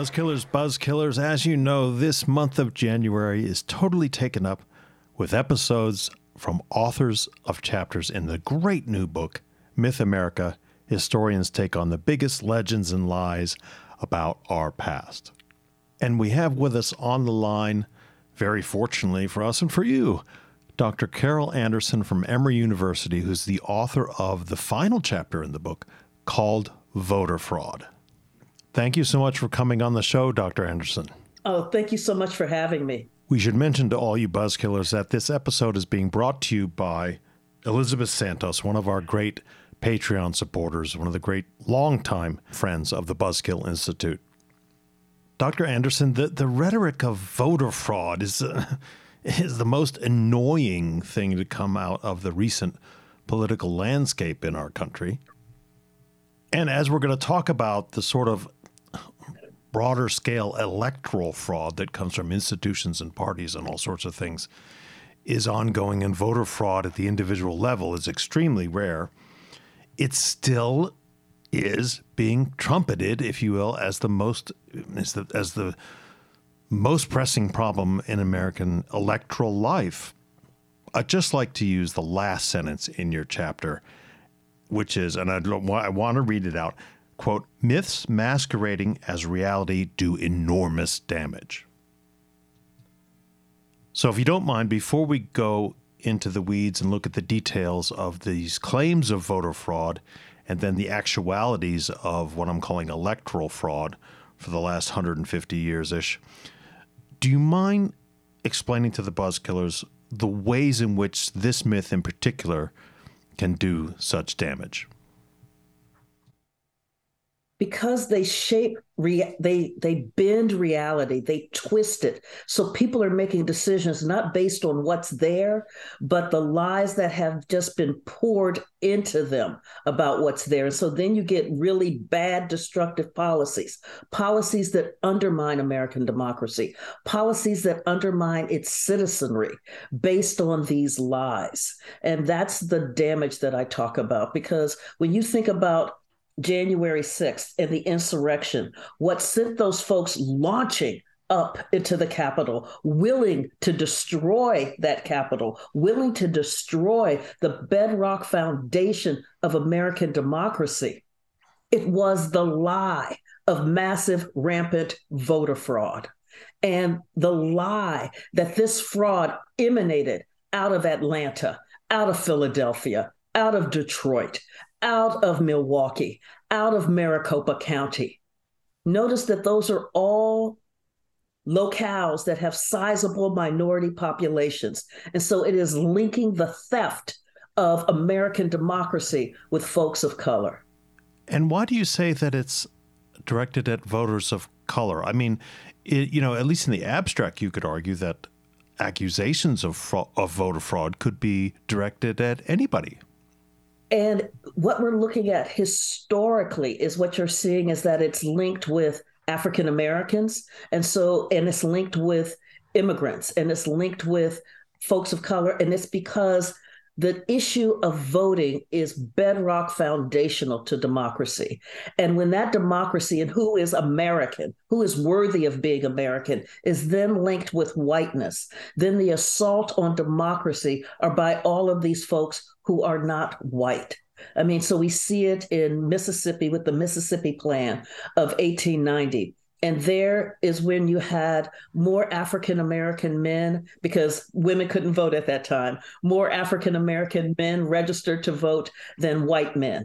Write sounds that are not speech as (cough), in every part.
Buzzkillers, Buzzkillers, as you know, this month of January is totally taken up with episodes from authors of chapters in the great new book, Myth America Historians Take on the Biggest Legends and Lies About Our Past. And we have with us on the line, very fortunately for us and for you, Dr. Carol Anderson from Emory University, who's the author of the final chapter in the book called Voter Fraud. Thank you so much for coming on the show, Dr. Anderson. Oh, thank you so much for having me. We should mention to all you buzzkillers that this episode is being brought to you by Elizabeth Santos, one of our great Patreon supporters, one of the great longtime friends of the Buzzkill Institute. Dr. Anderson, the, the rhetoric of voter fraud is, uh, (laughs) is the most annoying thing to come out of the recent political landscape in our country. And as we're going to talk about the sort of broader scale electoral fraud that comes from institutions and parties and all sorts of things is ongoing, and voter fraud at the individual level is extremely rare. It still is being trumpeted, if you will, as the most as the, as the most pressing problem in American electoral life. I'd just like to use the last sentence in your chapter, which is, and I, I want to read it out quote, myths masquerading as reality do enormous damage. So, if you don't mind, before we go into the weeds and look at the details of these claims of voter fraud and then the actualities of what I'm calling electoral fraud for the last 150 years ish, do you mind explaining to the buzzkillers the ways in which this myth in particular can do such damage? Because they shape rea- they they bend reality they twist it. So people are making decisions not based on what's there but the lies that have just been poured into them about what's there. And so then you get really bad destructive policies policies that undermine american democracy policies that undermine its citizenry based on these lies. And that's the damage that i talk about because when you think about January 6th and the insurrection, what sent those folks launching up into the Capitol, willing to destroy that Capitol, willing to destroy the bedrock foundation of American democracy. It was the lie of massive, rampant voter fraud. And the lie that this fraud emanated out of Atlanta, out of Philadelphia, out of Detroit, out of Milwaukee, out of Maricopa County. Notice that those are all locales that have sizable minority populations. And so it is linking the theft of American democracy with folks of color. And why do you say that it's directed at voters of color? I mean, it, you know, at least in the abstract, you could argue that accusations of, fra- of voter fraud could be directed at anybody. And what we're looking at historically is what you're seeing is that it's linked with African Americans. And so, and it's linked with immigrants and it's linked with folks of color. And it's because the issue of voting is bedrock foundational to democracy. And when that democracy and who is American, who is worthy of being American, is then linked with whiteness, then the assault on democracy are by all of these folks who are not white. I mean, so we see it in Mississippi with the Mississippi Plan of 1890. And there is when you had more African American men, because women couldn't vote at that time, more African American men registered to vote than white men.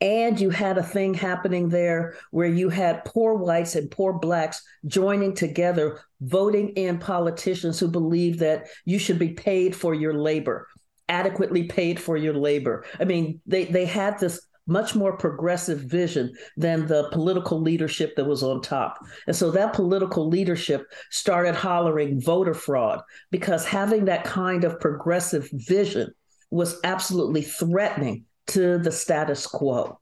And you had a thing happening there where you had poor whites and poor blacks joining together, voting in politicians who believe that you should be paid for your labor, adequately paid for your labor. I mean, they they had this much more progressive vision than the political leadership that was on top. And so that political leadership started hollering voter fraud because having that kind of progressive vision was absolutely threatening to the status quo.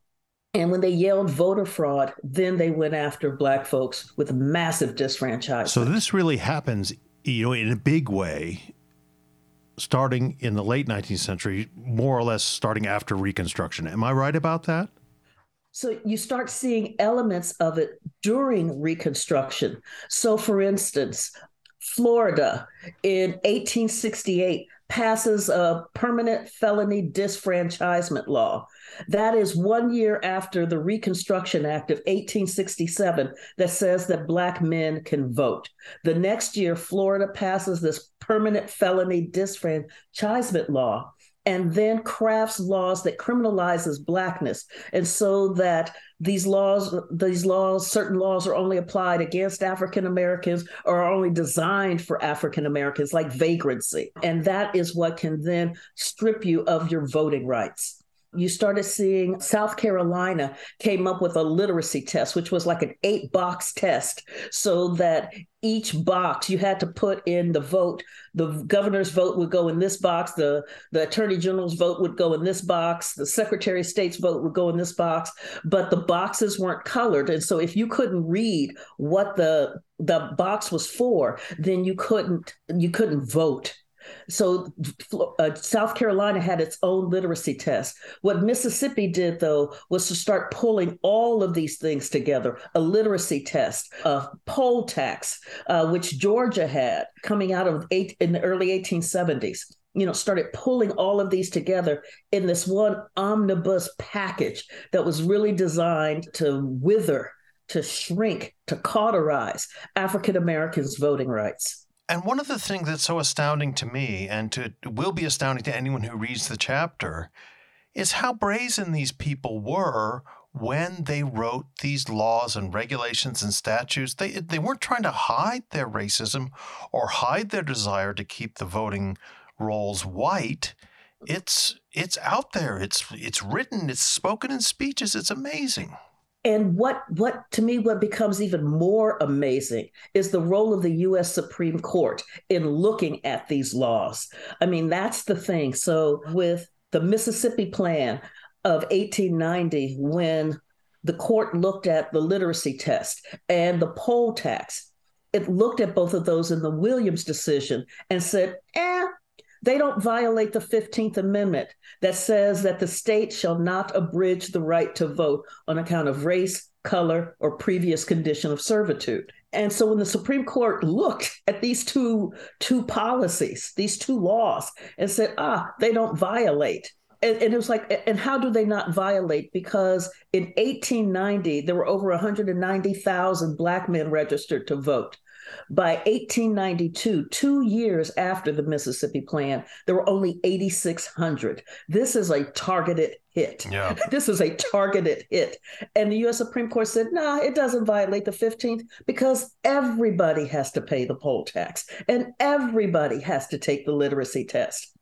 And when they yelled voter fraud, then they went after black folks with massive disfranchisement. So this really happens, you know, in a big way starting in the late 19th century, more or less starting after Reconstruction. Am I right about that? So you start seeing elements of it during Reconstruction. So, for instance, Florida in 1868 passes a permanent felony disfranchisement law. That is one year after the Reconstruction Act of 1867 that says that Black men can vote. The next year, Florida passes this permanent felony disfranchisement law and then crafts laws that criminalizes blackness. And so that these laws these laws certain laws are only applied against african americans or are only designed for african americans like vagrancy. And that is what can then strip you of your voting rights you started seeing South Carolina came up with a literacy test, which was like an eight box test, so that each box you had to put in the vote. The governor's vote would go in this box, the, the attorney general's vote would go in this box, the secretary of state's vote would go in this box, but the boxes weren't colored. And so if you couldn't read what the the box was for, then you couldn't you couldn't vote. So uh, South Carolina had its own literacy test. What Mississippi did, though, was to start pulling all of these things together a literacy test, a poll tax, uh, which Georgia had coming out of eight, in the early 1870s you know, started pulling all of these together in this one omnibus package that was really designed to wither, to shrink, to cauterize African Americans' voting rights. And one of the things that's so astounding to me, and to will be astounding to anyone who reads the chapter, is how brazen these people were when they wrote these laws and regulations and statutes. They they weren't trying to hide their racism or hide their desire to keep the voting rolls white. It's it's out there. It's it's written. It's spoken in speeches. It's amazing. And what what to me what becomes even more amazing is the role of the US Supreme Court in looking at these laws. I mean, that's the thing. So with the Mississippi Plan of 1890 when the court looked at the literacy test and the poll tax, it looked at both of those in the Williams decision and said, eh, they don't violate the 15th Amendment that says that the state shall not abridge the right to vote on account of race, color, or previous condition of servitude. And so when the Supreme Court looked at these two, two policies, these two laws, and said, ah, they don't violate. And, and, it was like, and how do they not violate? Because in 1890, there were over 190,000 Black men registered to vote. By 1892, two years after the Mississippi Plan, there were only 8,600. This is a targeted hit. Yeah. (laughs) This is a targeted hit. And the US Supreme Court said, nah, it doesn't violate the 15th because everybody has to pay the poll tax and everybody has to take the literacy test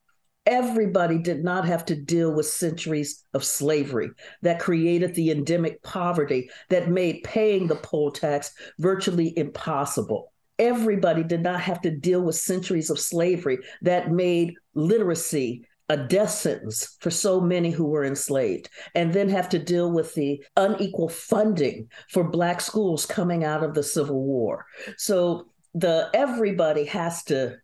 everybody did not have to deal with centuries of slavery that created the endemic poverty that made paying the poll tax virtually impossible everybody did not have to deal with centuries of slavery that made literacy a death sentence for so many who were enslaved, and then have to deal with the unequal funding for Black schools coming out of the Civil War. So the everybody has to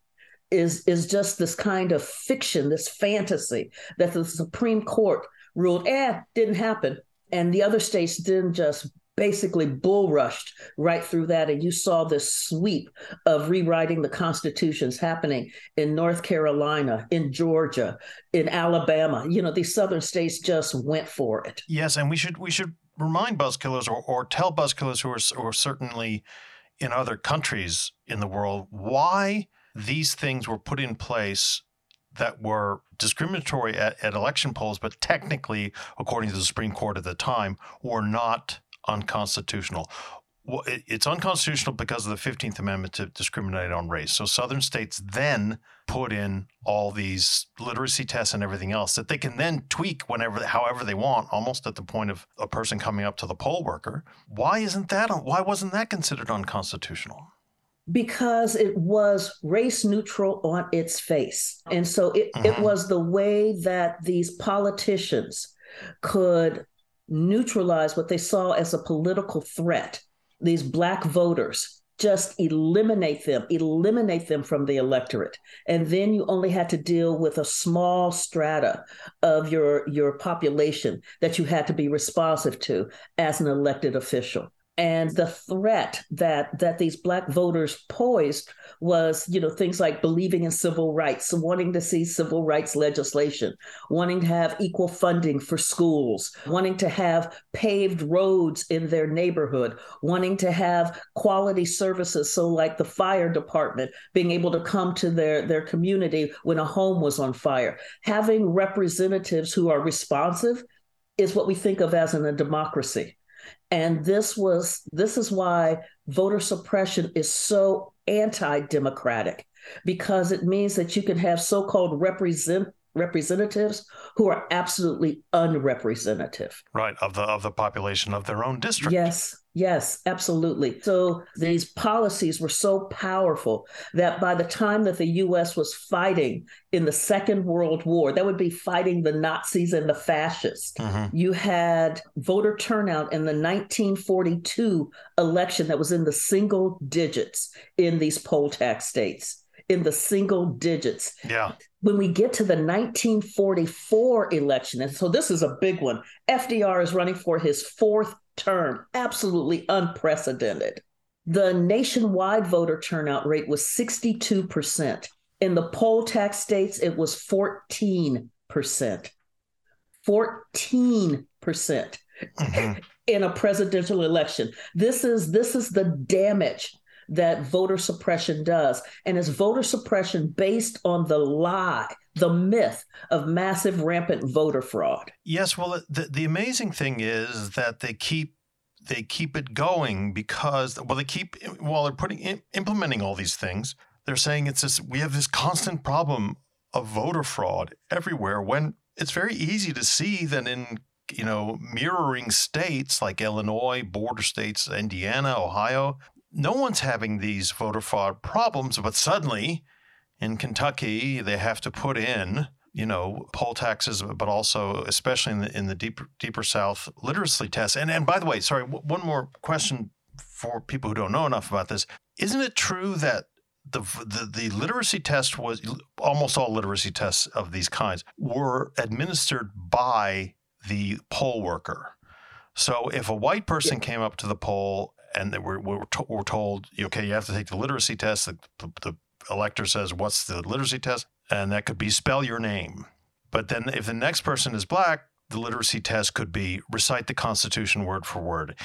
is is just this kind of fiction, this fantasy that the Supreme Court ruled, eh, didn't happen. And the other states didn't just basically bull rushed right through that. And you saw this sweep of rewriting the constitutions happening in North Carolina, in Georgia, in Alabama. You know, these southern states just went for it. Yes, and we should we should remind buzzkillers or, or tell buzzkillers who are, who are certainly in other countries in the world why these things were put in place that were discriminatory at, at, election polls, but technically, according to the Supreme Court at the time, were not unconstitutional. Well, it's unconstitutional because of the 15th Amendment to discriminate on race. So Southern states then put in all these literacy tests and everything else that they can then tweak whenever, however they want, almost at the point of a person coming up to the poll worker. Why isn't that? Why wasn't that considered unconstitutional? Because it was race neutral on its face. And so it, mm-hmm. it was the way that these politicians could neutralize what they saw as a political threat, these Black voters just eliminate them, eliminate them from the electorate. And then you only had to deal with a small strata of your, your population that you had to be responsive to as an elected official and the threat that that these black voters posed was you know things like believing in civil rights wanting to see civil rights legislation wanting to have equal funding for schools wanting to have paved roads in their neighborhood wanting to have quality services. So like the fire department being able to come to their their community when a home was on fire. Having representatives who are responsive is what we think of as in a democracy and this was this is why voter suppression is so anti-democratic because it means that you can have so-called represent representatives who are absolutely unrepresentative. Right of the of the population of their own district. Yes yes absolutely. So these policies were so powerful that by the time that the US was fighting in the second world war that would be fighting the Nazis and the fascists mm-hmm. you had voter turnout in the 1942 election that was in the single digits in these poll tax states in the single digits. Yeah. When we get to the 1944 election, and so this is a big one, FDR is running for his fourth term, absolutely unprecedented. The nationwide voter turnout rate was 62%. In the poll tax states, it was 14%. 14% mm-hmm. in a presidential election. This is this is the damage that voter suppression does. And it's voter suppression based on the lie, the myth of massive rampant voter fraud. Yes, well, the, the amazing thing is that they keep they keep it going because well they keep while they're putting in, implementing all these things they're saying it's this we have this constant problem of voter fraud everywhere when it's very easy to see that in you know mirroring states like Illinois border states Indiana Ohio no one's having these voter fraud problems, but suddenly in Kentucky, they have to put in, you know, poll taxes, but also, especially in the, in the deeper, deeper South, literacy tests. And, and by the way, sorry, w- one more question for people who don't know enough about this. Isn't it true that the, the, the literacy test was almost all literacy tests of these kinds were administered by the poll worker? So if a white person came up to the poll and we're, we're, to, we're told, okay, you have to take the literacy test. The, the, the elector says, what's the literacy test? And that could be spell your name. But then if the next person is black, the literacy test could be recite the Constitution word for word.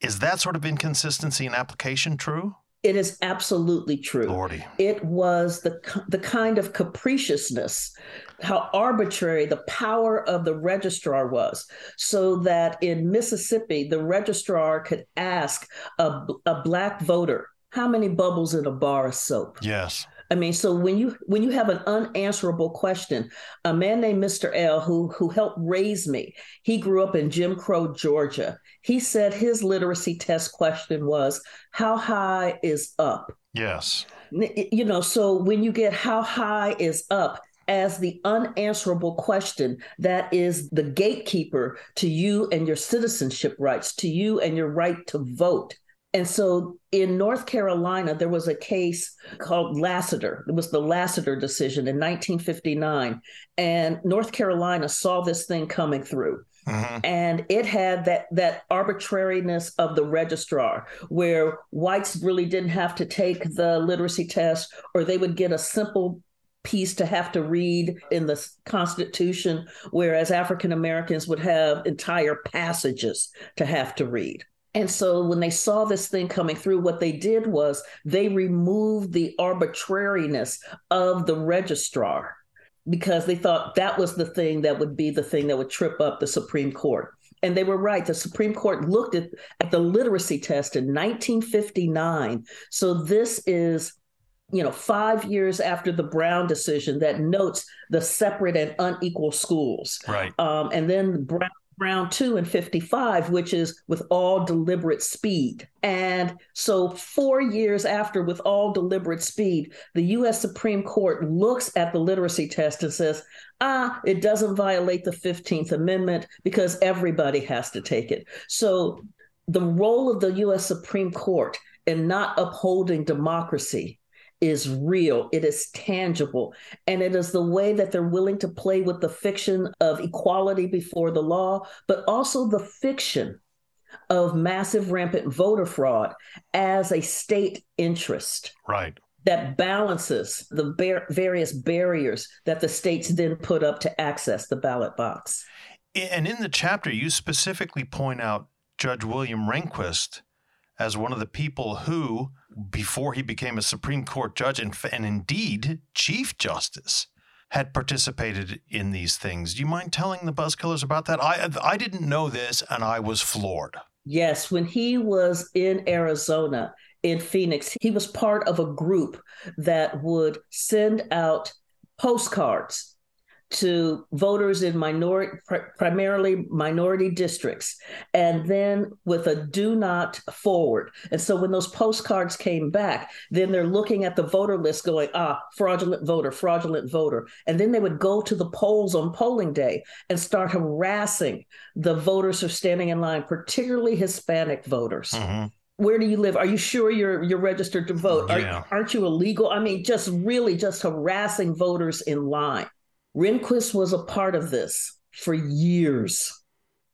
Is that sort of inconsistency in application true? It is absolutely true. Lordy. It was the the kind of capriciousness, how arbitrary the power of the registrar was, so that in Mississippi the registrar could ask a, a black voter how many bubbles in a bar of soap. Yes. I mean, so when you when you have an unanswerable question, a man named Mr. L who who helped raise me, he grew up in Jim Crow, Georgia. He said his literacy test question was, "How high is up?" Yes. You know, so when you get how high is up, as the unanswerable question that is the gatekeeper to you and your citizenship rights, to you and your right to vote. And so in North Carolina, there was a case called Lassiter. It was the Lassiter decision in 1959. And North Carolina saw this thing coming through. Mm-hmm. And it had that that arbitrariness of the registrar, where whites really didn't have to take the literacy test, or they would get a simple piece to have to read in the Constitution, whereas African Americans would have entire passages to have to read. And so when they saw this thing coming through, what they did was they removed the arbitrariness of the registrar because they thought that was the thing that would be the thing that would trip up the Supreme Court. And they were right. The Supreme Court looked at, at the literacy test in 1959. So this is you know, five years after the Brown decision that notes the separate and unequal schools. Right. Um, and then Brown Brown 2 and 55, which is with all deliberate speed. And so, four years after, with all deliberate speed, the US Supreme Court looks at the literacy test and says, ah, it doesn't violate the 15th Amendment because everybody has to take it. So, the role of the US Supreme Court in not upholding democracy is real, it is tangible, and it is the way that they're willing to play with the fiction of equality before the law, but also the fiction of massive rampant voter fraud as a state interest. Right. That balances the bar- various barriers that the states then put up to access the ballot box. And in the chapter, you specifically point out Judge William Rehnquist as one of the people who, before he became a Supreme Court judge and, and indeed Chief Justice, had participated in these things. Do you mind telling the Buzzkillers about that? I I didn't know this, and I was floored. Yes, when he was in Arizona, in Phoenix, he was part of a group that would send out postcards to voters in minority, primarily minority districts, and then with a do not forward. And so when those postcards came back, then they're looking at the voter list going, ah, fraudulent voter, fraudulent voter. And then they would go to the polls on polling day and start harassing the voters who are standing in line, particularly Hispanic voters. Mm-hmm where do you live? Are you sure you're you're registered to vote? Yeah. Are, not you illegal? I mean, just really just harassing voters in line. Rehnquist was a part of this for years,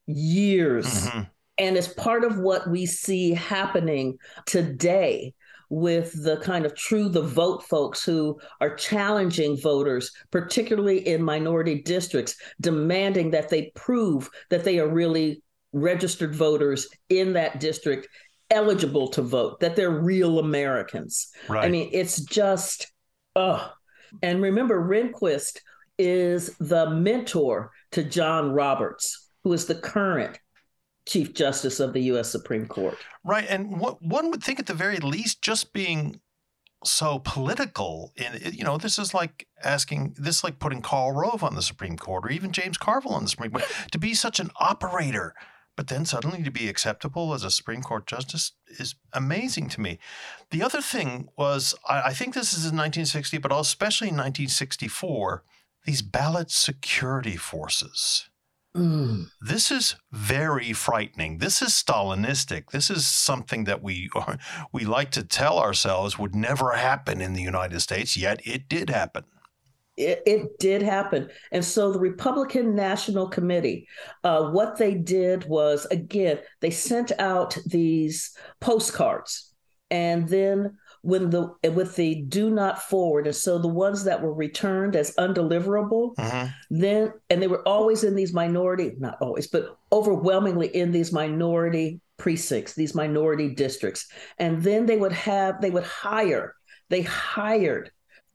years. Mm-hmm. And it's part of what we see happening today with the kind of true the vote folks who are challenging voters, particularly in minority districts, demanding that they prove that they are really registered voters in that district eligible to vote, that they're real Americans. Right. I mean, it's just, oh. And remember, Rehnquist is the mentor to John Roberts, who is the current Chief Justice of the U.S. Supreme Court. Right, and what one would think at the very least, just being so political, in you know, this is like asking, this is like putting Karl Rove on the Supreme Court, or even James Carville on the Supreme Court, to be such an operator. But then suddenly to be acceptable as a Supreme Court justice is amazing to me. The other thing was, I, I think this is in 1960, but especially in 1964, these ballot security forces. Mm. This is very frightening. This is Stalinistic. This is something that we (laughs) we like to tell ourselves would never happen in the United States, yet it did happen. It, it did happen. And so the Republican National Committee, uh, what they did was, again, they sent out these postcards. And then when the with the do not forward. And so the ones that were returned as undeliverable uh-huh. then and they were always in these minority not always but overwhelmingly in these minority precincts these minority districts. And then they would have they would hire they hired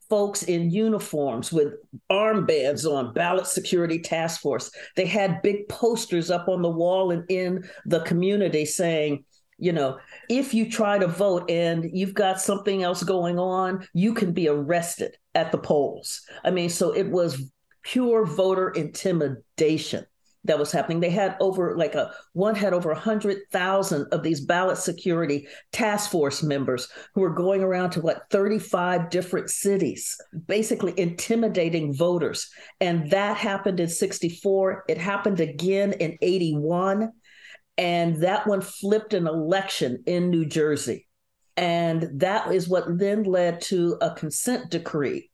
folks in uniforms with armbands on ballot security task force. They had big posters up on the wall and in the community saying you know, if you try to vote and you've got something else going on, you can be arrested at the polls. I mean, so it was pure voter intimidation that was happening. They had over like a one had over a hundred thousand of these ballot security task force members who were going around to what 35 different cities, basically intimidating voters. And that happened in 64. It happened again in 81. And that one flipped an election in New Jersey. And that is what then led to a consent decree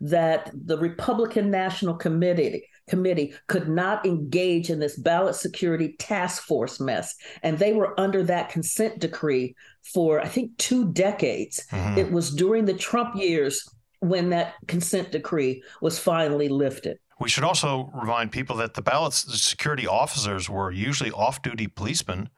that the Republican National Committee committee could not engage in this ballot security task force mess and they were under that consent decree for i think two decades mm-hmm. it was during the trump years when that consent decree was finally lifted we should also remind people that the ballot security officers were usually off duty policemen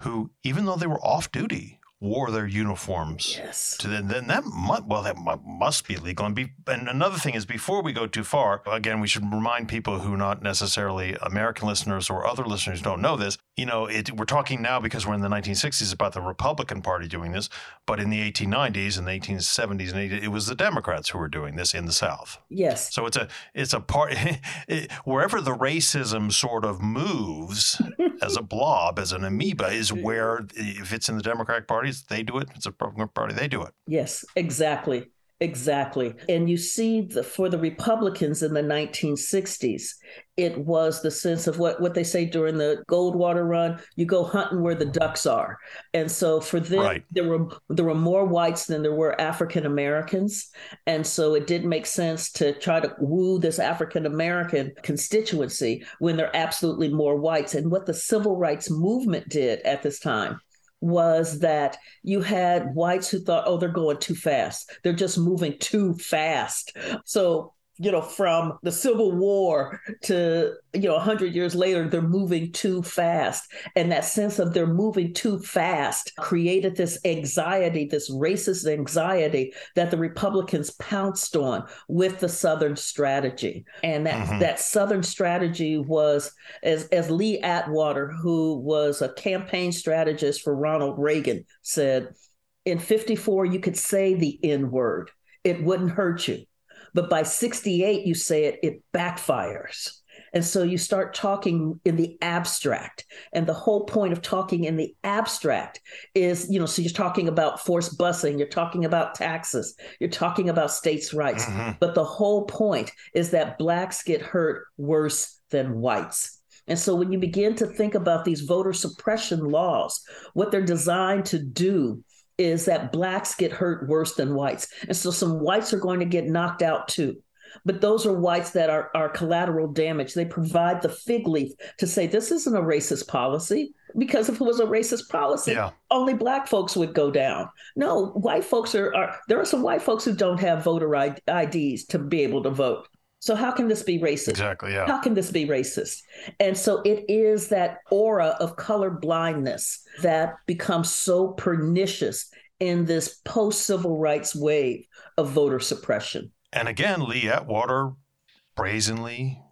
who, even though they were off duty, wore their uniforms. Yes. To then, then that must, well that must be legal. And, be, and another thing is before we go too far, again, we should remind people who not necessarily American listeners or other listeners don't know this. You know, it, we're talking now because we're in the 1960s about the Republican Party doing this, but in the 1890s and the 1870s and 80s, it was the Democrats who were doing this in the South. Yes. So it's a it's a part (laughs) it, wherever the racism sort of moves (laughs) as a blob, as an amoeba, is where if it's in the Democratic Party they do it. If it's a Republican Party, they do it. Yes, exactly. Exactly. And you see the, for the Republicans in the 1960s, it was the sense of what, what they say during the Goldwater run, you go hunting where the ducks are. And so for them, right. there were there were more whites than there were African Americans. And so it didn't make sense to try to woo this African American constituency when there are absolutely more whites. And what the civil rights movement did at this time was that you had whites who thought, oh, they're going too fast. They're just moving too fast. So you know, from the Civil War to, you know, 100 years later, they're moving too fast. And that sense of they're moving too fast created this anxiety, this racist anxiety that the Republicans pounced on with the Southern strategy. And that, mm-hmm. that Southern strategy was, as, as Lee Atwater, who was a campaign strategist for Ronald Reagan, said, in 54, you could say the N word, it wouldn't hurt you but by 68, you say it, it backfires. And so you start talking in the abstract. And the whole point of talking in the abstract is, you know, so you're talking about forced busing, you're talking about taxes, you're talking about states' rights. Mm-hmm. But the whole point is that blacks get hurt worse than whites. And so when you begin to think about these voter suppression laws, what they're designed to do is that blacks get hurt worse than whites. And so some whites are going to get knocked out too. But those are whites that are, are collateral damage. They provide the fig leaf to say this isn't a racist policy because if it was a racist policy, yeah. only black folks would go down. No, white folks are, are there are some white folks who don't have voter IDs to be able to vote. So how can this be racist? Exactly. Yeah. How can this be racist? And so it is that aura of color blindness that becomes so pernicious in this post civil rights wave of voter suppression. And again, Lee Atwater brazenly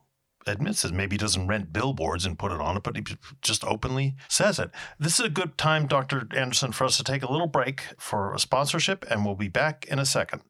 admits it. Maybe he doesn't rent billboards and put it on it, but he just openly says it. This is a good time, Dr. Anderson, for us to take a little break for a sponsorship, and we'll be back in a second.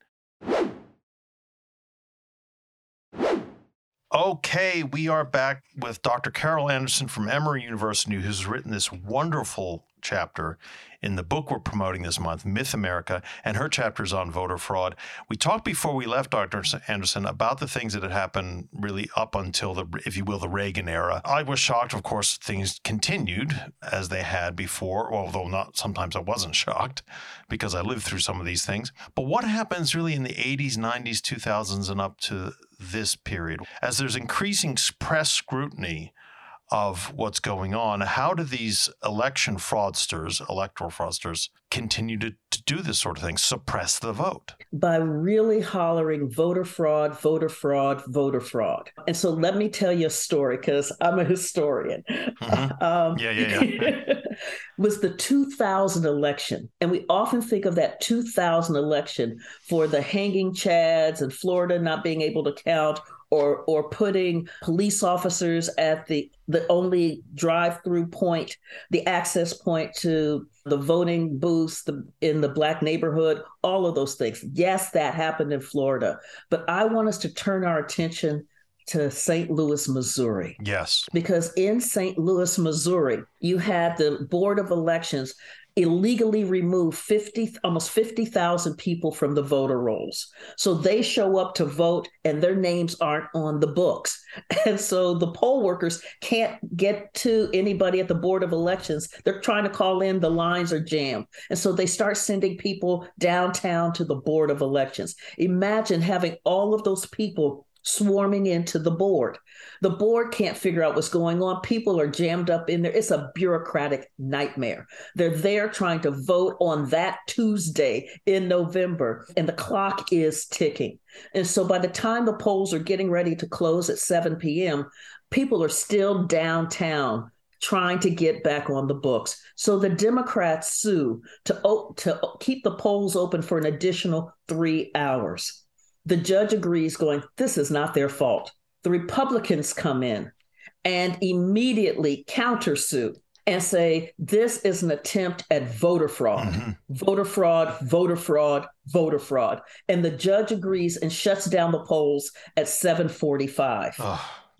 Okay, we are back with Dr. Carol Anderson from Emory University, who's written this wonderful chapter in the book we're promoting this month, Myth America, and her chapters on voter fraud. We talked before we left, Dr. Anderson, about the things that had happened really up until the, if you will, the Reagan era. I was shocked, of course, things continued as they had before, although not sometimes I wasn't shocked because I lived through some of these things. But what happens really in the 80s, 90s, 2000s, and up to this period. As there's increasing press scrutiny of what's going on, how do these election fraudsters, electoral fraudsters, continue to, to do this sort of thing, suppress the vote? By really hollering voter fraud, voter fraud, voter fraud. And so let me tell you a story because I'm a historian. Mm-hmm. (laughs) Um, yeah, yeah, yeah. (laughs) was the 2000 election. And we often think of that 2000 election for the hanging chads and Florida not being able to count or or putting police officers at the the only drive-through point, the access point to the voting booths the, in the black neighborhood, all of those things. Yes, that happened in Florida, but I want us to turn our attention to St. Louis, Missouri. Yes. Because in St. Louis, Missouri, you had the Board of Elections illegally remove 50 almost 50,000 people from the voter rolls. So they show up to vote and their names aren't on the books. (laughs) And so the poll workers can't get to anybody at the board of elections. They're trying to call in, the lines are jammed. And so they start sending people downtown to the board of elections. Imagine having all of those people swarming into the board. The board can't figure out what's going on. People are jammed up in there. It's a bureaucratic nightmare. They're there trying to vote on that Tuesday in November, and the clock is ticking. And so by the time the polls are getting ready to close at 7 p.m., people are still downtown trying to get back on the books. So the Democrats sue to, to keep the polls open for an additional three hours. The judge agrees, going, This is not their fault. The Republicans come in and immediately countersue and say, This is an attempt at voter fraud, mm-hmm. voter fraud, voter fraud, voter fraud. And the judge agrees and shuts down the polls at 745.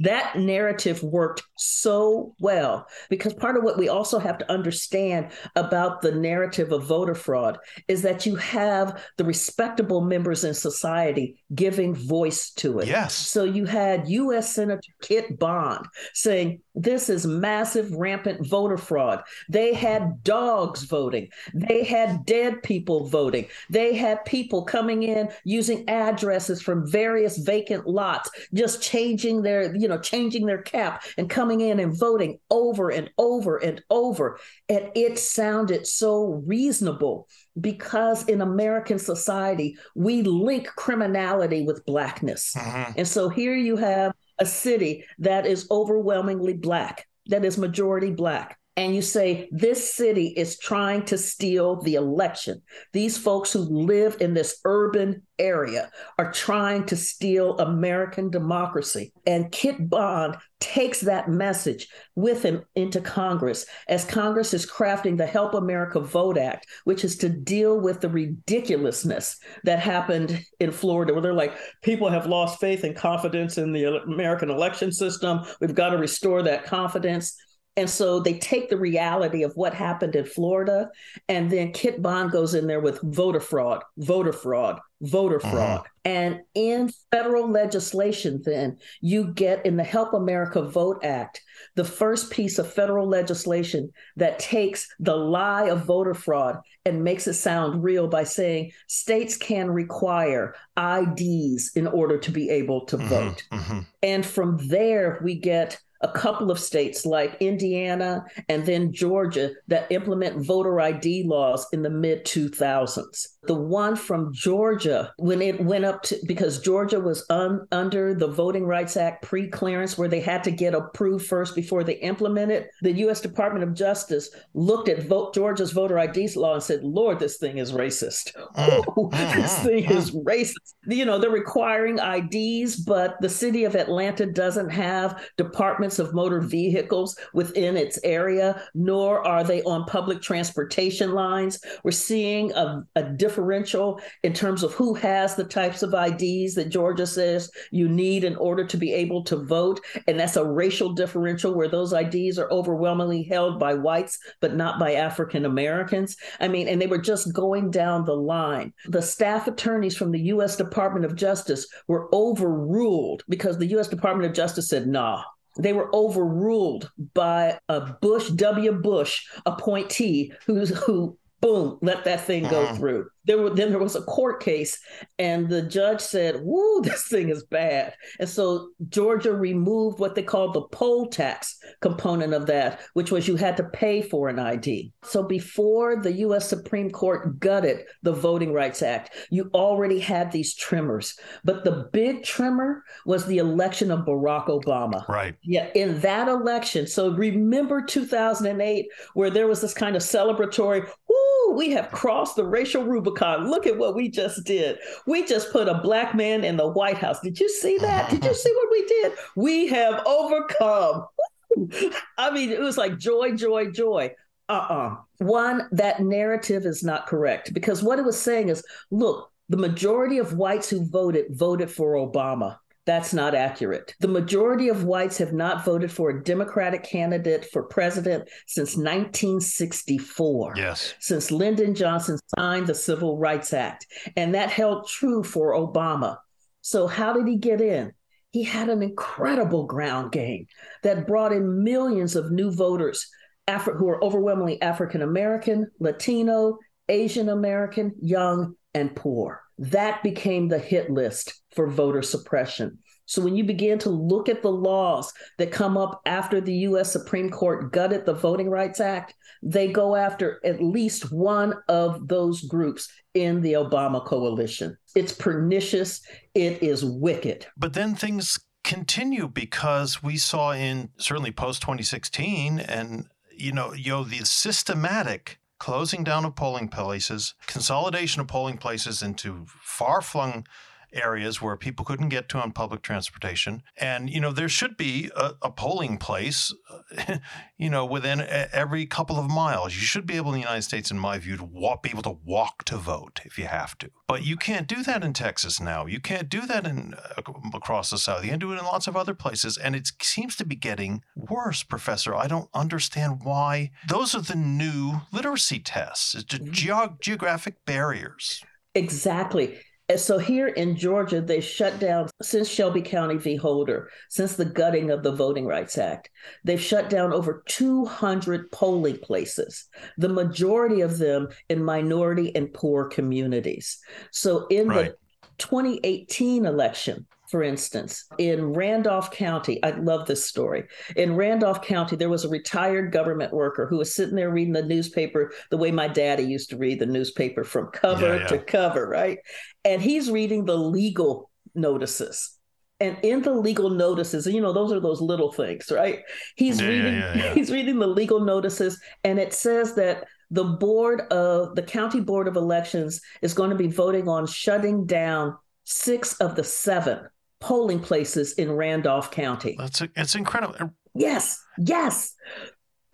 That narrative worked so well because part of what we also have to understand about the narrative of voter fraud is that you have the respectable members in society giving voice to it. Yes. So you had U.S. Senator Kit Bond saying, this is massive, rampant voter fraud. They had dogs voting. They had dead people voting. They had people coming in using addresses from various vacant lots, just changing their, you know, changing their cap and coming in and voting over and over and over. And it sounded so reasonable because in American society, we link criminality with blackness. Mm-hmm. And so here you have a city that is overwhelmingly black, that is majority black and you say this city is trying to steal the election. These folks who live in this urban area are trying to steal American democracy. And Kit Bond takes that message with him into Congress as Congress is crafting the Help America Vote Act, which is to deal with the ridiculousness that happened in Florida, where they're like, people have lost faith and confidence in the American election system. We've got to restore that confidence. And so they take the reality of what happened in Florida, and then Kit Bond goes in there with voter fraud, voter fraud, voter uh-huh. fraud. And in federal legislation, then you get in the Help America Vote Act, the first piece of federal legislation that takes the lie of voter fraud and makes it sound real by saying states can require IDs in order to be able to uh-huh. vote. Uh-huh. And from there, we get a couple of states like Indiana and then Georgia that implement voter ID laws in the mid 2000s. The one from Georgia, when it went up to, because Georgia was un, under the Voting Rights Act pre clearance, where they had to get approved first before they implemented, the U.S. Department of Justice looked at vote, Georgia's voter ID law and said, Lord, this thing is racist. Mm, (laughs) Ooh, mm, this mm. thing is racist. You know, they're requiring IDs, but the city of Atlanta doesn't have departments of motor vehicles within its area, nor are they on public transportation lines. We're seeing a, a differential in terms of who has the types of IDs that Georgia says you need in order to be able to vote. And that's a racial differential where those IDs are overwhelmingly held by whites, but not by African Americans. I mean, and they were just going down the line. The staff attorneys from the U.S. Department of Justice were overruled because the U.S. Department of Justice said, nah, they were overruled by a Bush W. Bush appointee who's who boom let that thing go uh-huh. through there were then there was a court case and the judge said woo (laughs) this thing is bad. And so georgia removed what they called the poll tax component of that which was you had to pay for an id so before the us supreme court gutted the voting rights act you already had these trimmers but the big trimmer was the election of barack obama. Right. Yeah in that election so remember 2008 where there was this kind of celebratory woo we have crossed the racial rubicon. Look at what we just did. We just put a black man in the White House. Did you see that? Did you see what we did? We have overcome. I mean, it was like joy, joy, joy. Uh uh-uh. uh One, that narrative is not correct because what it was saying is look, the majority of whites who voted voted for Obama. That's not accurate. The majority of whites have not voted for a Democratic candidate for president since 1964. Yes. Since Lyndon Johnson signed the Civil Rights Act. And that held true for Obama. So, how did he get in? He had an incredible ground game that brought in millions of new voters Afri- who are overwhelmingly African American, Latino, Asian American, young, and poor. That became the hit list for voter suppression. So when you begin to look at the laws that come up after the US Supreme Court gutted the Voting Rights Act, they go after at least one of those groups in the Obama coalition. It's pernicious, it is wicked. But then things continue because we saw in certainly post 2016 and you know, you know the systematic closing down of polling places, consolidation of polling places into far flung areas where people couldn't get to on public transportation. And, you know, there should be a, a polling place, (laughs) you know, within every couple of miles. You should be able in the United States, in my view, to walk, be able to walk to vote if you have to. But you can't do that in Texas now. You can't do that in uh, across the South. You can do it in lots of other places. And it seems to be getting worse, Professor. I don't understand why. Those are the new literacy tests, mm-hmm. ge- geographic barriers. Exactly. And so here in Georgia, they shut down since Shelby County v. Holder, since the gutting of the Voting Rights Act. They've shut down over 200 polling places, the majority of them in minority and poor communities. So in right. the 2018 election, for instance, in Randolph County, I love this story. In Randolph County, there was a retired government worker who was sitting there reading the newspaper the way my daddy used to read the newspaper from cover yeah, yeah. to cover, right? And he's reading the legal notices. And in the legal notices, you know, those are those little things, right? He's yeah, reading (laughs) he's reading the legal notices and it says that the board of the county board of elections is going to be voting on shutting down six of the seven polling places in Randolph County. That's a, it's incredible. Yes, yes.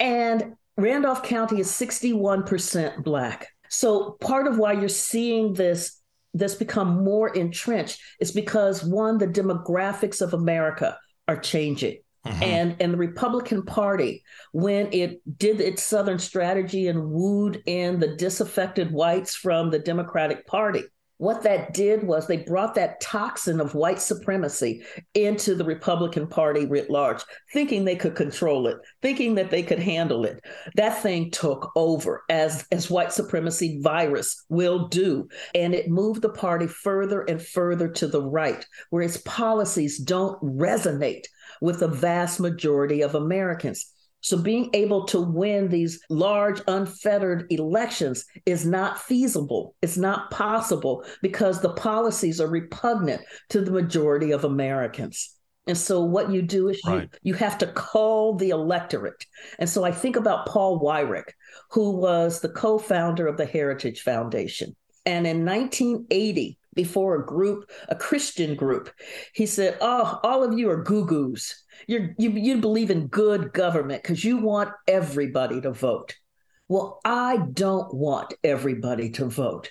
And Randolph County is 61% black. So part of why you're seeing this this become more entrenched is because one the demographics of America are changing. Mm-hmm. And and the Republican Party, when it did its Southern strategy and wooed in the disaffected whites from the Democratic Party, what that did was they brought that toxin of white supremacy into the Republican Party writ large, thinking they could control it, thinking that they could handle it. That thing took over as, as white supremacy virus will do. And it moved the party further and further to the right, where its policies don't resonate with the vast majority of Americans. So being able to win these large, unfettered elections is not feasible. It's not possible because the policies are repugnant to the majority of Americans. And so what you do is right. you, you have to call the electorate. And so I think about Paul Weyrich, who was the co-founder of the Heritage Foundation. And in 1980, before a group, a Christian group, he said, Oh, all of you are goo-goos you're, you you believe in good government because you want everybody to vote. Well, I don't want everybody to vote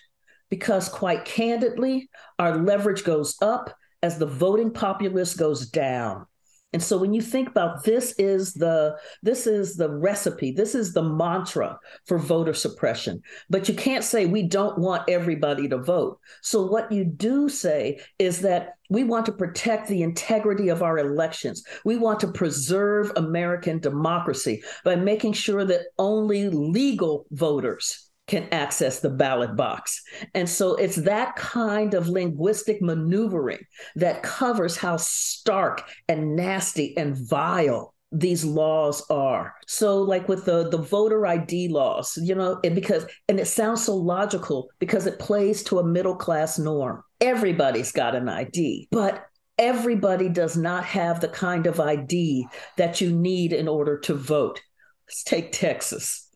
because, quite candidly, our leverage goes up as the voting populace goes down. And so when you think about this is the this is the recipe, this is the mantra for voter suppression. But you can't say we don't want everybody to vote. So what you do say is that we want to protect the integrity of our elections. We want to preserve American democracy by making sure that only legal voters can access the ballot box. And so it's that kind of linguistic maneuvering that covers how stark and nasty and vile these laws are. So like with the the voter ID laws, you know, and because and it sounds so logical because it plays to a middle class norm. Everybody's got an ID, but everybody does not have the kind of ID that you need in order to vote. Let's take Texas.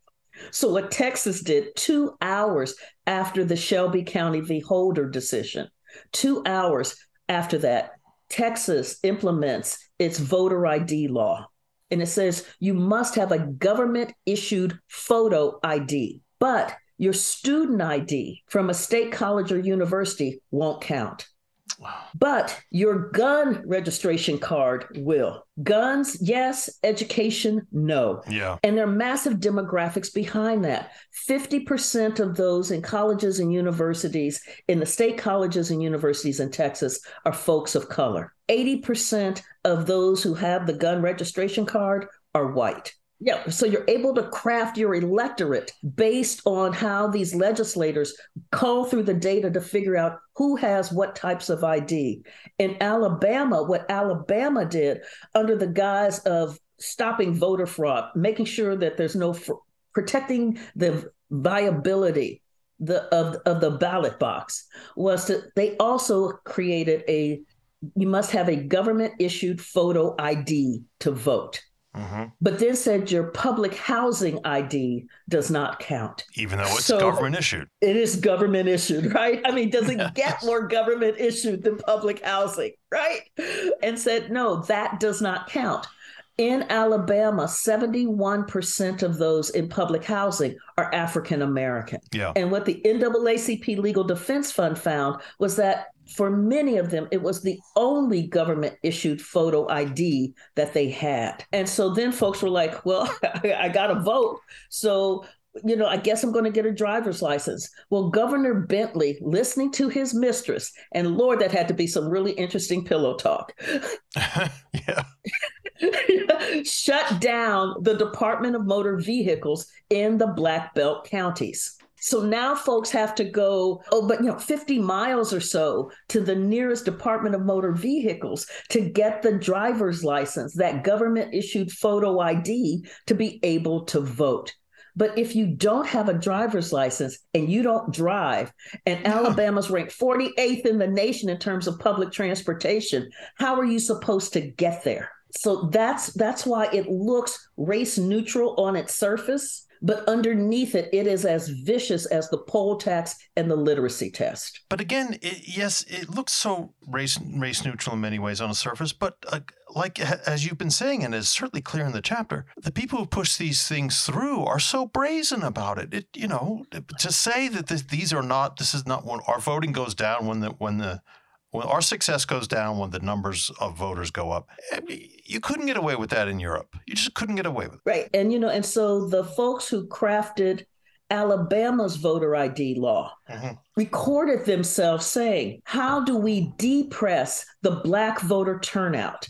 So, what Texas did two hours after the Shelby County v. Holder decision, two hours after that, Texas implements its voter ID law. And it says you must have a government issued photo ID, but your student ID from a state college or university won't count. But your gun registration card will. Guns, yes. Education, no. Yeah. And there are massive demographics behind that. 50% of those in colleges and universities, in the state colleges and universities in Texas, are folks of color. 80% of those who have the gun registration card are white. Yeah, so you're able to craft your electorate based on how these legislators call through the data to figure out who has what types of ID. In Alabama, what Alabama did under the guise of stopping voter fraud, making sure that there's no fr- protecting the viability the of, of the ballot box was to they also created a you must have a government issued photo ID to vote. Mm-hmm. but then said your public housing ID does not count. Even though it's so government issued. It is government issued, (laughs) right? I mean, does it (laughs) get more government issued than public housing, right? And said, no, that does not count. In Alabama, 71% of those in public housing are African American. Yeah. And what the NAACP Legal Defense Fund found was that for many of them, it was the only government issued photo ID that they had. And so then folks were like, well, (laughs) I got to vote. So you know, I guess I'm going to get a driver's license. Well, Governor Bentley, listening to his mistress, and Lord, that had to be some really interesting pillow talk. (laughs) yeah. (laughs) shut down the Department of Motor Vehicles in the Black Belt counties. So now folks have to go, oh, but you know, 50 miles or so to the nearest Department of Motor Vehicles to get the driver's license, that government issued photo ID to be able to vote. But if you don't have a driver's license and you don't drive, and Alabama's ranked 48th in the nation in terms of public transportation, how are you supposed to get there? So that's that's why it looks race neutral on its surface, but underneath it, it is as vicious as the poll tax and the literacy test. But again, it, yes, it looks so race race neutral in many ways on the surface. But uh, like as you've been saying, and it's certainly clear in the chapter, the people who push these things through are so brazen about it. It you know to say that this, these are not this is not when our voting goes down when the when the when our success goes down when the numbers of voters go up you couldn't get away with that in europe you just couldn't get away with it right and you know and so the folks who crafted alabama's voter id law mm-hmm. recorded themselves saying how do we depress the black voter turnout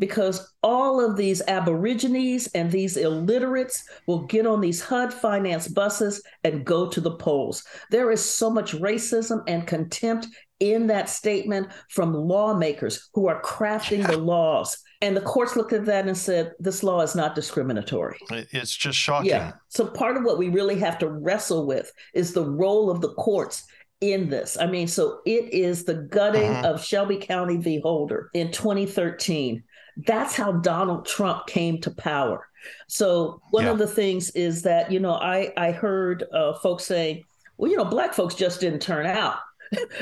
because all of these aborigines and these illiterates will get on these HUD finance buses and go to the polls. There is so much racism and contempt in that statement from lawmakers who are crafting the laws. And the courts looked at that and said, this law is not discriminatory. It's just shocking. Yeah. So part of what we really have to wrestle with is the role of the courts in this. I mean, so it is the gutting uh-huh. of Shelby County v. Holder in 2013. That's how Donald Trump came to power. So one yeah. of the things is that, you know, I, I heard uh, folks saying, well, you know, black folks just didn't turn out.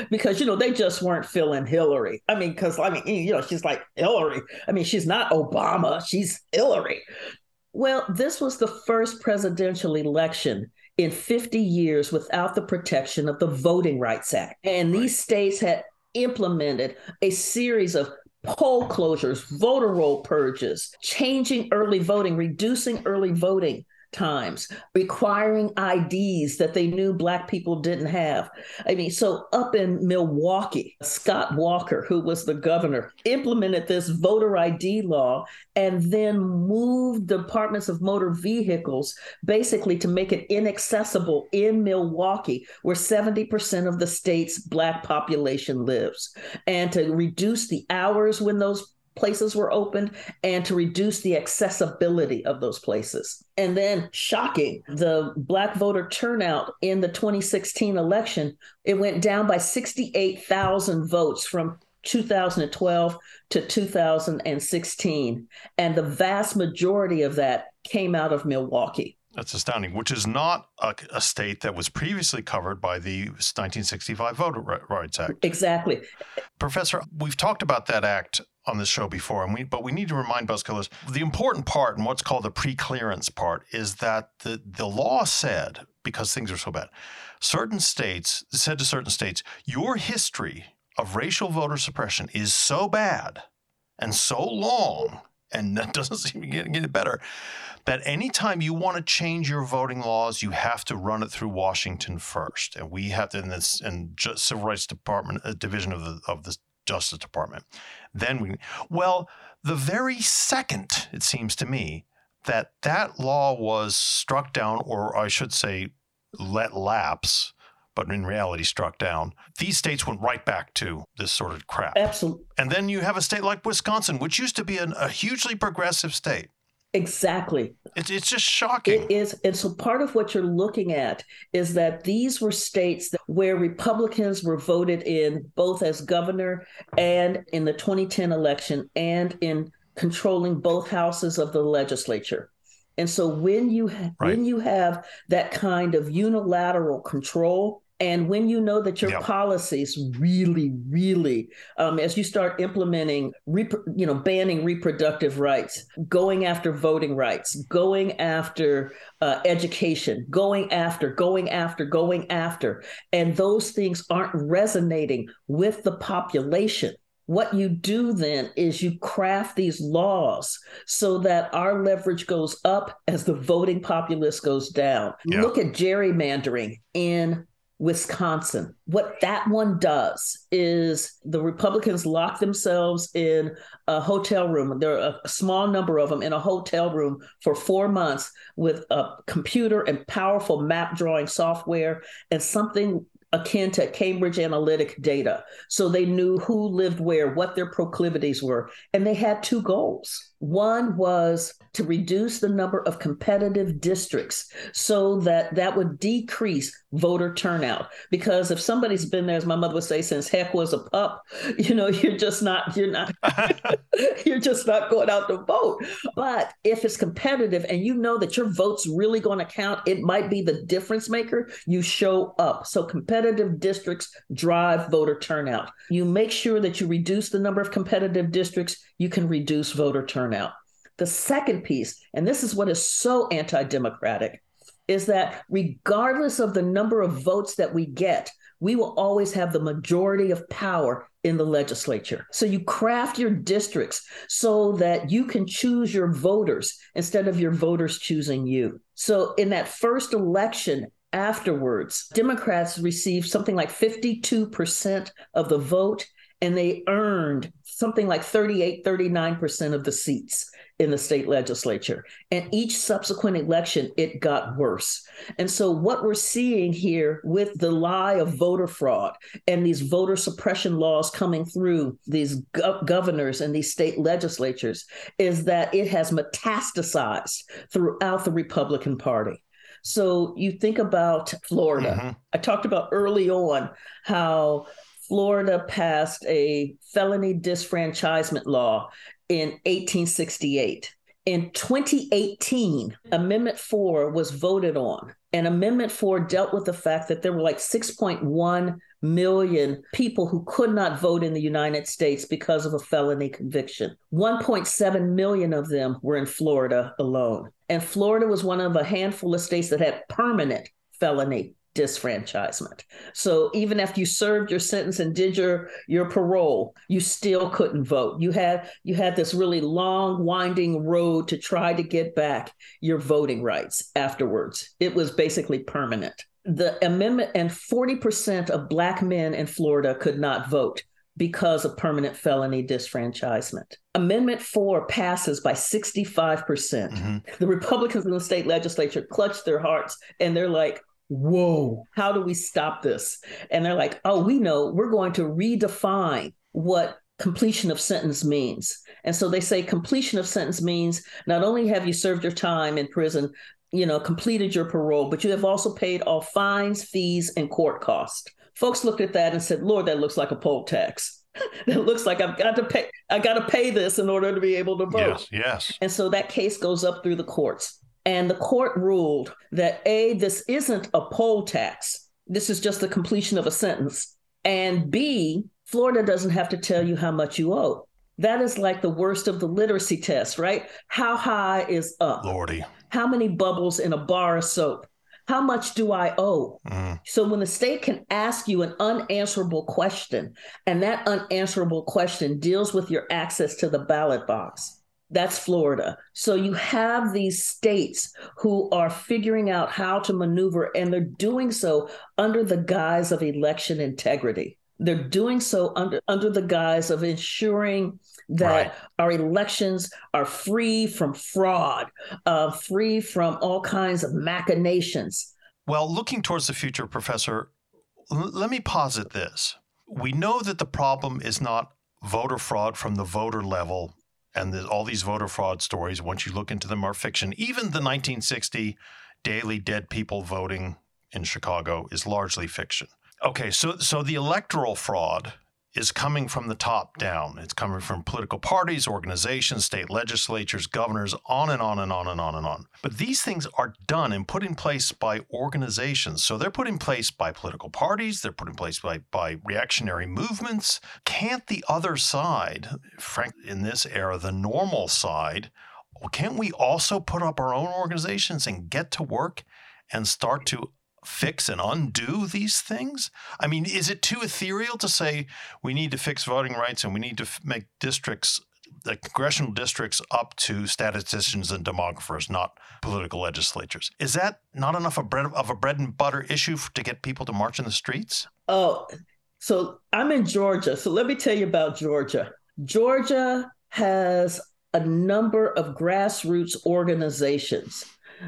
Because you know they just weren't feeling Hillary. I mean, because I mean, you know, she's like Hillary. I mean, she's not Obama. She's Hillary. Well, this was the first presidential election in 50 years without the protection of the Voting Rights Act, and these states had implemented a series of poll closures, voter roll purges, changing early voting, reducing early voting times, requiring IDs that they knew Black people didn't have. I mean, so up in Milwaukee, Scott Walker, who was the governor, implemented this voter ID law and then moved departments of motor vehicles basically to make it inaccessible in Milwaukee, where 70% of the state's Black population lives, and to reduce the hours when those places were opened and to reduce the accessibility of those places. And then, shocking, the Black voter turnout in the 2016 election, it went down by 68,000 votes from 2012 to 2016. And the vast majority of that came out of Milwaukee. That's astounding, which is not a, a, state that was previously covered by the 1965 Voter Rights Act. Exactly. Professor, we've talked about that act on this show before, and we but we need to remind buzzkillers the important part and what's called the pre-clearance part is that the the law said because things are so bad, certain states said to certain states, your history of racial voter suppression is so bad and so long, and (laughs) that doesn't seem to get, get better. That anytime you want to change your voting laws, you have to run it through Washington first, and we have to in this and Civil Rights Department uh, division of the of the Justice Department. Then we, well, the very second, it seems to me, that that law was struck down, or I should say, let lapse, but in reality struck down, these states went right back to this sort of crap. Absolutely. And then you have a state like Wisconsin, which used to be an, a hugely progressive state. Exactly. It's, it's just shocking. It is. And so part of what you're looking at is that these were states where Republicans were voted in both as governor and in the 2010 election and in controlling both houses of the legislature. And so when you ha- right. when you have that kind of unilateral control, and when you know that your yep. policies really, really, um, as you start implementing, rep- you know, banning reproductive rights, going after voting rights, going after uh, education, going after, going after, going after, and those things aren't resonating with the population, what you do then is you craft these laws so that our leverage goes up as the voting populace goes down. Look at gerrymandering in Wisconsin. What that one does is the Republicans lock themselves in a hotel room. There are a small number of them in a hotel room for four months with a computer and powerful map drawing software and something akin to Cambridge Analytica data. So they knew who lived where, what their proclivities were. And they had two goals. One was to reduce the number of competitive districts so that that would decrease voter turnout. Because if somebody's been there, as my mother would say, since heck was a pup, (laughs) you know, you're just not, you're not, (laughs) (laughs) you're just not going out to vote. But if it's competitive and you know that your vote's really going to count, it might be the difference maker, you show up. So competitive districts drive voter turnout. You make sure that you reduce the number of competitive districts, you can reduce voter turnout. The second piece, and this is what is so anti democratic, is that regardless of the number of votes that we get, we will always have the majority of power in the legislature. So you craft your districts so that you can choose your voters instead of your voters choosing you. So in that first election, afterwards, Democrats received something like 52% of the vote and they earned something like 38, 39% of the seats in the state legislature. And each subsequent election, it got worse. And so, what we're seeing here with the lie of voter fraud and these voter suppression laws coming through these go- governors and these state legislatures is that it has metastasized throughout the Republican Party. So you think about Florida. Mm-hmm. I talked about early on how Florida passed a felony disfranchisement law in 1868. In 2018, Amendment 4 was voted on. And Amendment 4 dealt with the fact that there were like 6.1 million people who could not vote in the United States because of a felony conviction. 1.7 million of them were in Florida alone. And Florida was one of a handful of states that had permanent felony disfranchisement. So even after you served your sentence and did your your parole, you still couldn't vote. You had you had this really long winding road to try to get back your voting rights afterwards. It was basically permanent. The amendment and 40% of black men in Florida could not vote because of permanent felony disfranchisement. Amendment 4 passes by 65%. percent mm hmm The Republicans in the state legislature clutch their hearts and they're like, whoa, how do we stop this? And they're like, oh, we know we're going to redefine what completion of sentence means. And so they say completion of sentence means not only have you served your time in prison, you know, completed your parole, but you have also paid all fines, fees, and court costs. Folks looked at that and said, Lord, that looks like a poll tax. (laughs) that looks like I've got to pay I got to pay this in order to be able to vote. Yes, yes. And so that case goes up through the courts. And the court ruled that A, this isn't a poll tax, this is just the completion of a sentence. And B, Florida doesn't have to tell you how much you owe. That is like the worst of the literacy test, right? How high is up? Lordy. How many bubbles in a bar of soap? How much do I owe? Mm. So when the state can ask you an unanswerable question, and that unanswerable question deals with your access to the ballot box, that's Florida. So you have these states who are figuring out how to maneuver, and they're doing so under the guise of election integrity. They're doing so under, under the guise of ensuring that right. our elections are free from fraud, uh, free from all kinds of machinations. Well, looking towards the future, Professor, l- let me posit this. We know that the problem is not voter fraud from the voter level and the, all these voter fraud stories, once you look into them, are fiction. Even the 1960 Daley dead people voting in Chicago is largely fiction. Okay, so so the electoral fraud is coming from the top down. It's coming from political parties, organizations, state legislatures, governors, on and on and on and on and on. But these things are done and put in place by organizations. So they're put in place by political parties, they're put in place by, by reactionary movements. Can't the other side, frank, in this era, the normal side, can't we also put up our own organizations and get to work and start to fix and undo these things? I mean, is it too ethereal to say we need to fix voting rights and we need to f- make districts, the congressional districts, up to statisticians and demographers, not political legislatures? Is that not enough of, bread, of a bread and butter issue to get people to march in the streets? Oh, so I'm in Georgia. So let me tell you about Georgia. Georgia has a number of grassroots organizations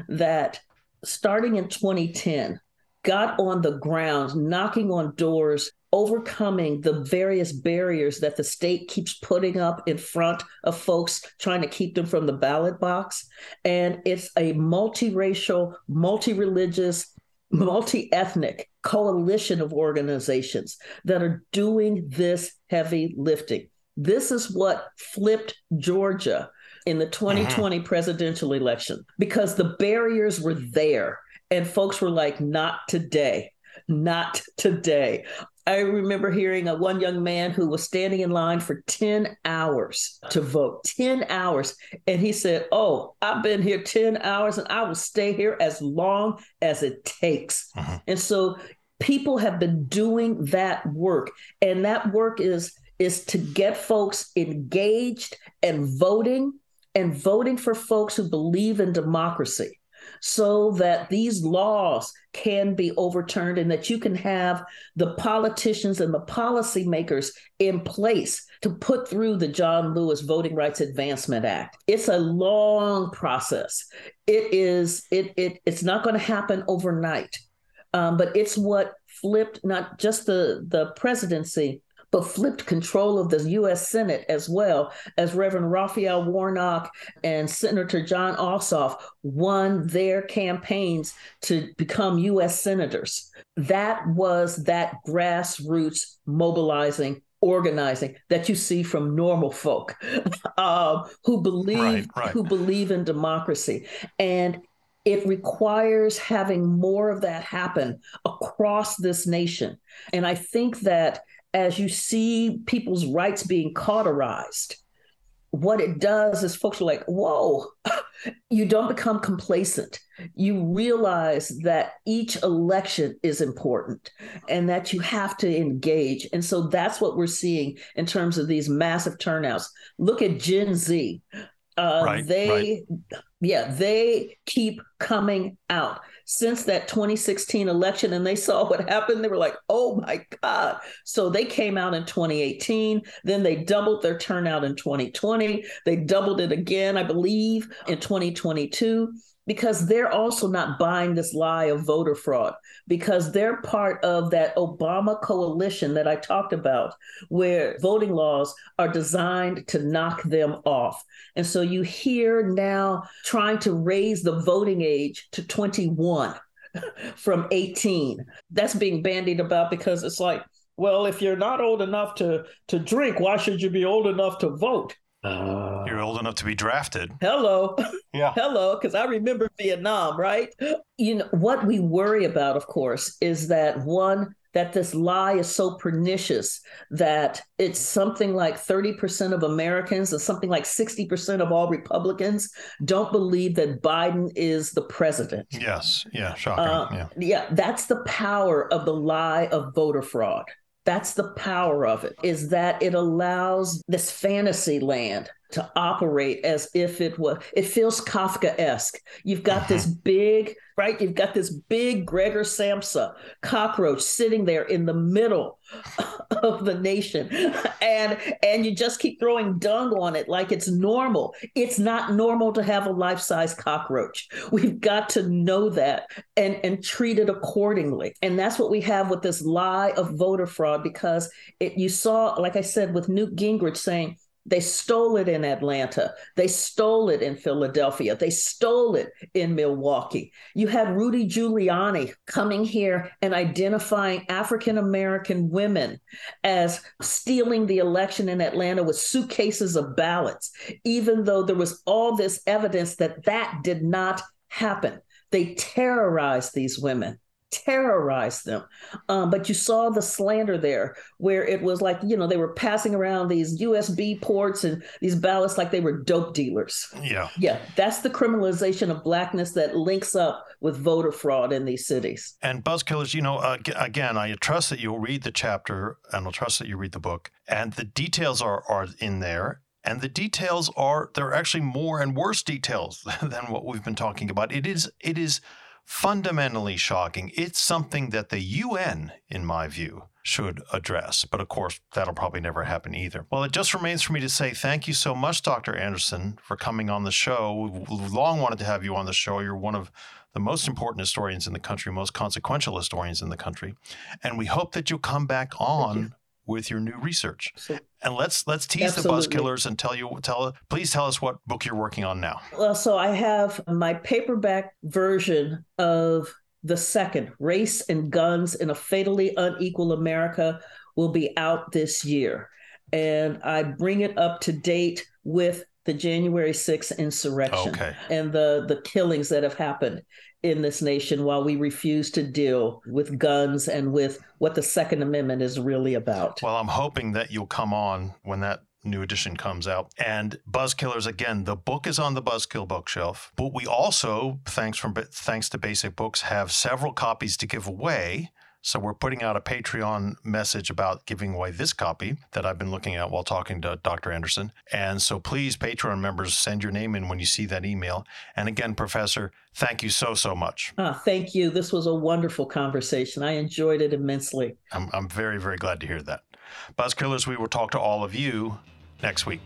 that starting in 2010 got on the ground, knocking on doors, overcoming the various barriers that the state keeps putting up in front of folks trying to keep them from the ballot box. And it's a multiracial, multi religious, multi ethnic coalition of organizations that are doing this heavy lifting. This is what flipped Georgia in the 2020 mm-hmm. presidential election because the barriers were there and folks were like, not today, not today. I remember hearing a one young man who was standing in line for 10 hours to vote, 10 hours. And he said, Oh, I've been here 10 hours and I will stay here as long as it takes. Uh-huh. And so people have been doing that work. And that work is is to get folks engaged and voting and voting for folks who believe in democracy so that these laws can be overturned and that you can have the politicians and the policymakers in place to put through the John Lewis Voting Rights Advancement Act. It's a long process. It is it it it's not going to happen overnight. Um, but it's what flipped not just the the presidency but flipped control of the U.S. Senate as well as Reverend Raphael Warnock and Senator Jon Ossoff won their campaigns to become U.S. senators. That was that grassroots mobilizing organizing that you see from normal folk (laughs) uh, who believe right, right. who believe in democracy and it requires having more of that happen across this nation and i think that as you see people's rights being cauterized, what it does is folks are like, whoa, (laughs) you don't become complacent. You realize that each election is important and that you have to engage. And so that's what we're seeing in terms of these massive turnouts. Look at Gen Z. Uh, right, they, right. yeah, they keep coming out since that 2016 election and they saw what happened. They were like, oh my God. So they came out in 2018. Then they doubled their turnout in 2020. They doubled it again, I believe, in 2022 because they're also not buying this lie of voter fraud because they're part of that Obama coalition that I talked about, where voting laws are designed to knock them off. And so you hear now trying to raise the voting age to 21 (laughs) from 18. That's being bandied about because it's like, well, if you're not old enough to to drink, why should you be old enough to vote? Uh, You're old enough to be drafted. Hello. (laughs) Yeah. hello. Because I remember Vietnam, right? You know, what we worry about, of course, is that one, that this lie is so pernicious that it's something like 30% of Americans and something like 60% of all Republicans don't believe that Biden is the president. Yes. Yeah. Shocking. Uh, yeah. Yeah. That's the power of the lie of voter fraud. That's the power of it, is that it allows this fantasy land to operate as if it was it feels kafka-esque. You've got this uh-huh. big right? You've got this big gregor samsa cockroach sitting there in the middle (laughs) of the nation and and you just keep throwing dung on it like it's normal. It's not normal to have a life-size cockroach. We've got to know that and and treat it accordingly. And that's what we have with this lie of voter fraud because it you saw like i said with newt gingrich saying They stole it in Atlanta. They stole it in Philadelphia. They stole it in Milwaukee. You had Rudy Giuliani coming here and identifying African American women as stealing the election in Atlanta with suitcases of ballots, even though there was all this evidence that that did not happen. They terrorized these women terrorized them. Um, but you saw the slander there, where it was like, you know, they were passing around these USB ports and these ballots like they were dope dealers. Yeah. Yeah. That's the criminalization of blackness that links up with voter fraud in these cities. And Buzzkillers, you know, uh, again, I trust that you'll read the chapter and I'll trust that you read the book. And the details are, are in there. And the details are, there are actually more and worse details (laughs) than what we've been talking about. It is, it is, fundamentally shocking. It's something that the UN, in my view, should address. But of course, that'll probably never happen either. Well, it just remains for me to say thank you so much, Dr. Anderson, for coming on the show. We've long wanted to have you on the show. You're one of the most important historians in the country, most consequential historians in the country. And we hope that you'll come back on with your new research. So, and let's let's tease absolutely. the buzzkillers and tell you tell please tell us what book you're working on now. Well, so I have my paperback version of the second Race and Guns in a Fatally Unequal America will be out this year. And I bring it up to date with the January 6th insurrection okay. and the the killings that have happened in this nation while we refuse to deal with guns and with what the Second Amendment is really about. Well, I'm hoping that you'll come on when that new edition comes out. And Buzzkillers again, the book is on the Buzzkill bookshelf, but we also, thanks from thanks to Basic Books, have several copies to give away. So we're putting out a Patreon message about giving away this copy that I've been looking at while talking to Dr. Anderson. And so please, Patreon members, send your name in when you see that email. And again, Professor, thank you so, so much. Ah, thank you. This was a wonderful conversation. I enjoyed it immensely. I'm, I'm very, very glad to hear that. Buzzkillers, we will talk to all of you next week.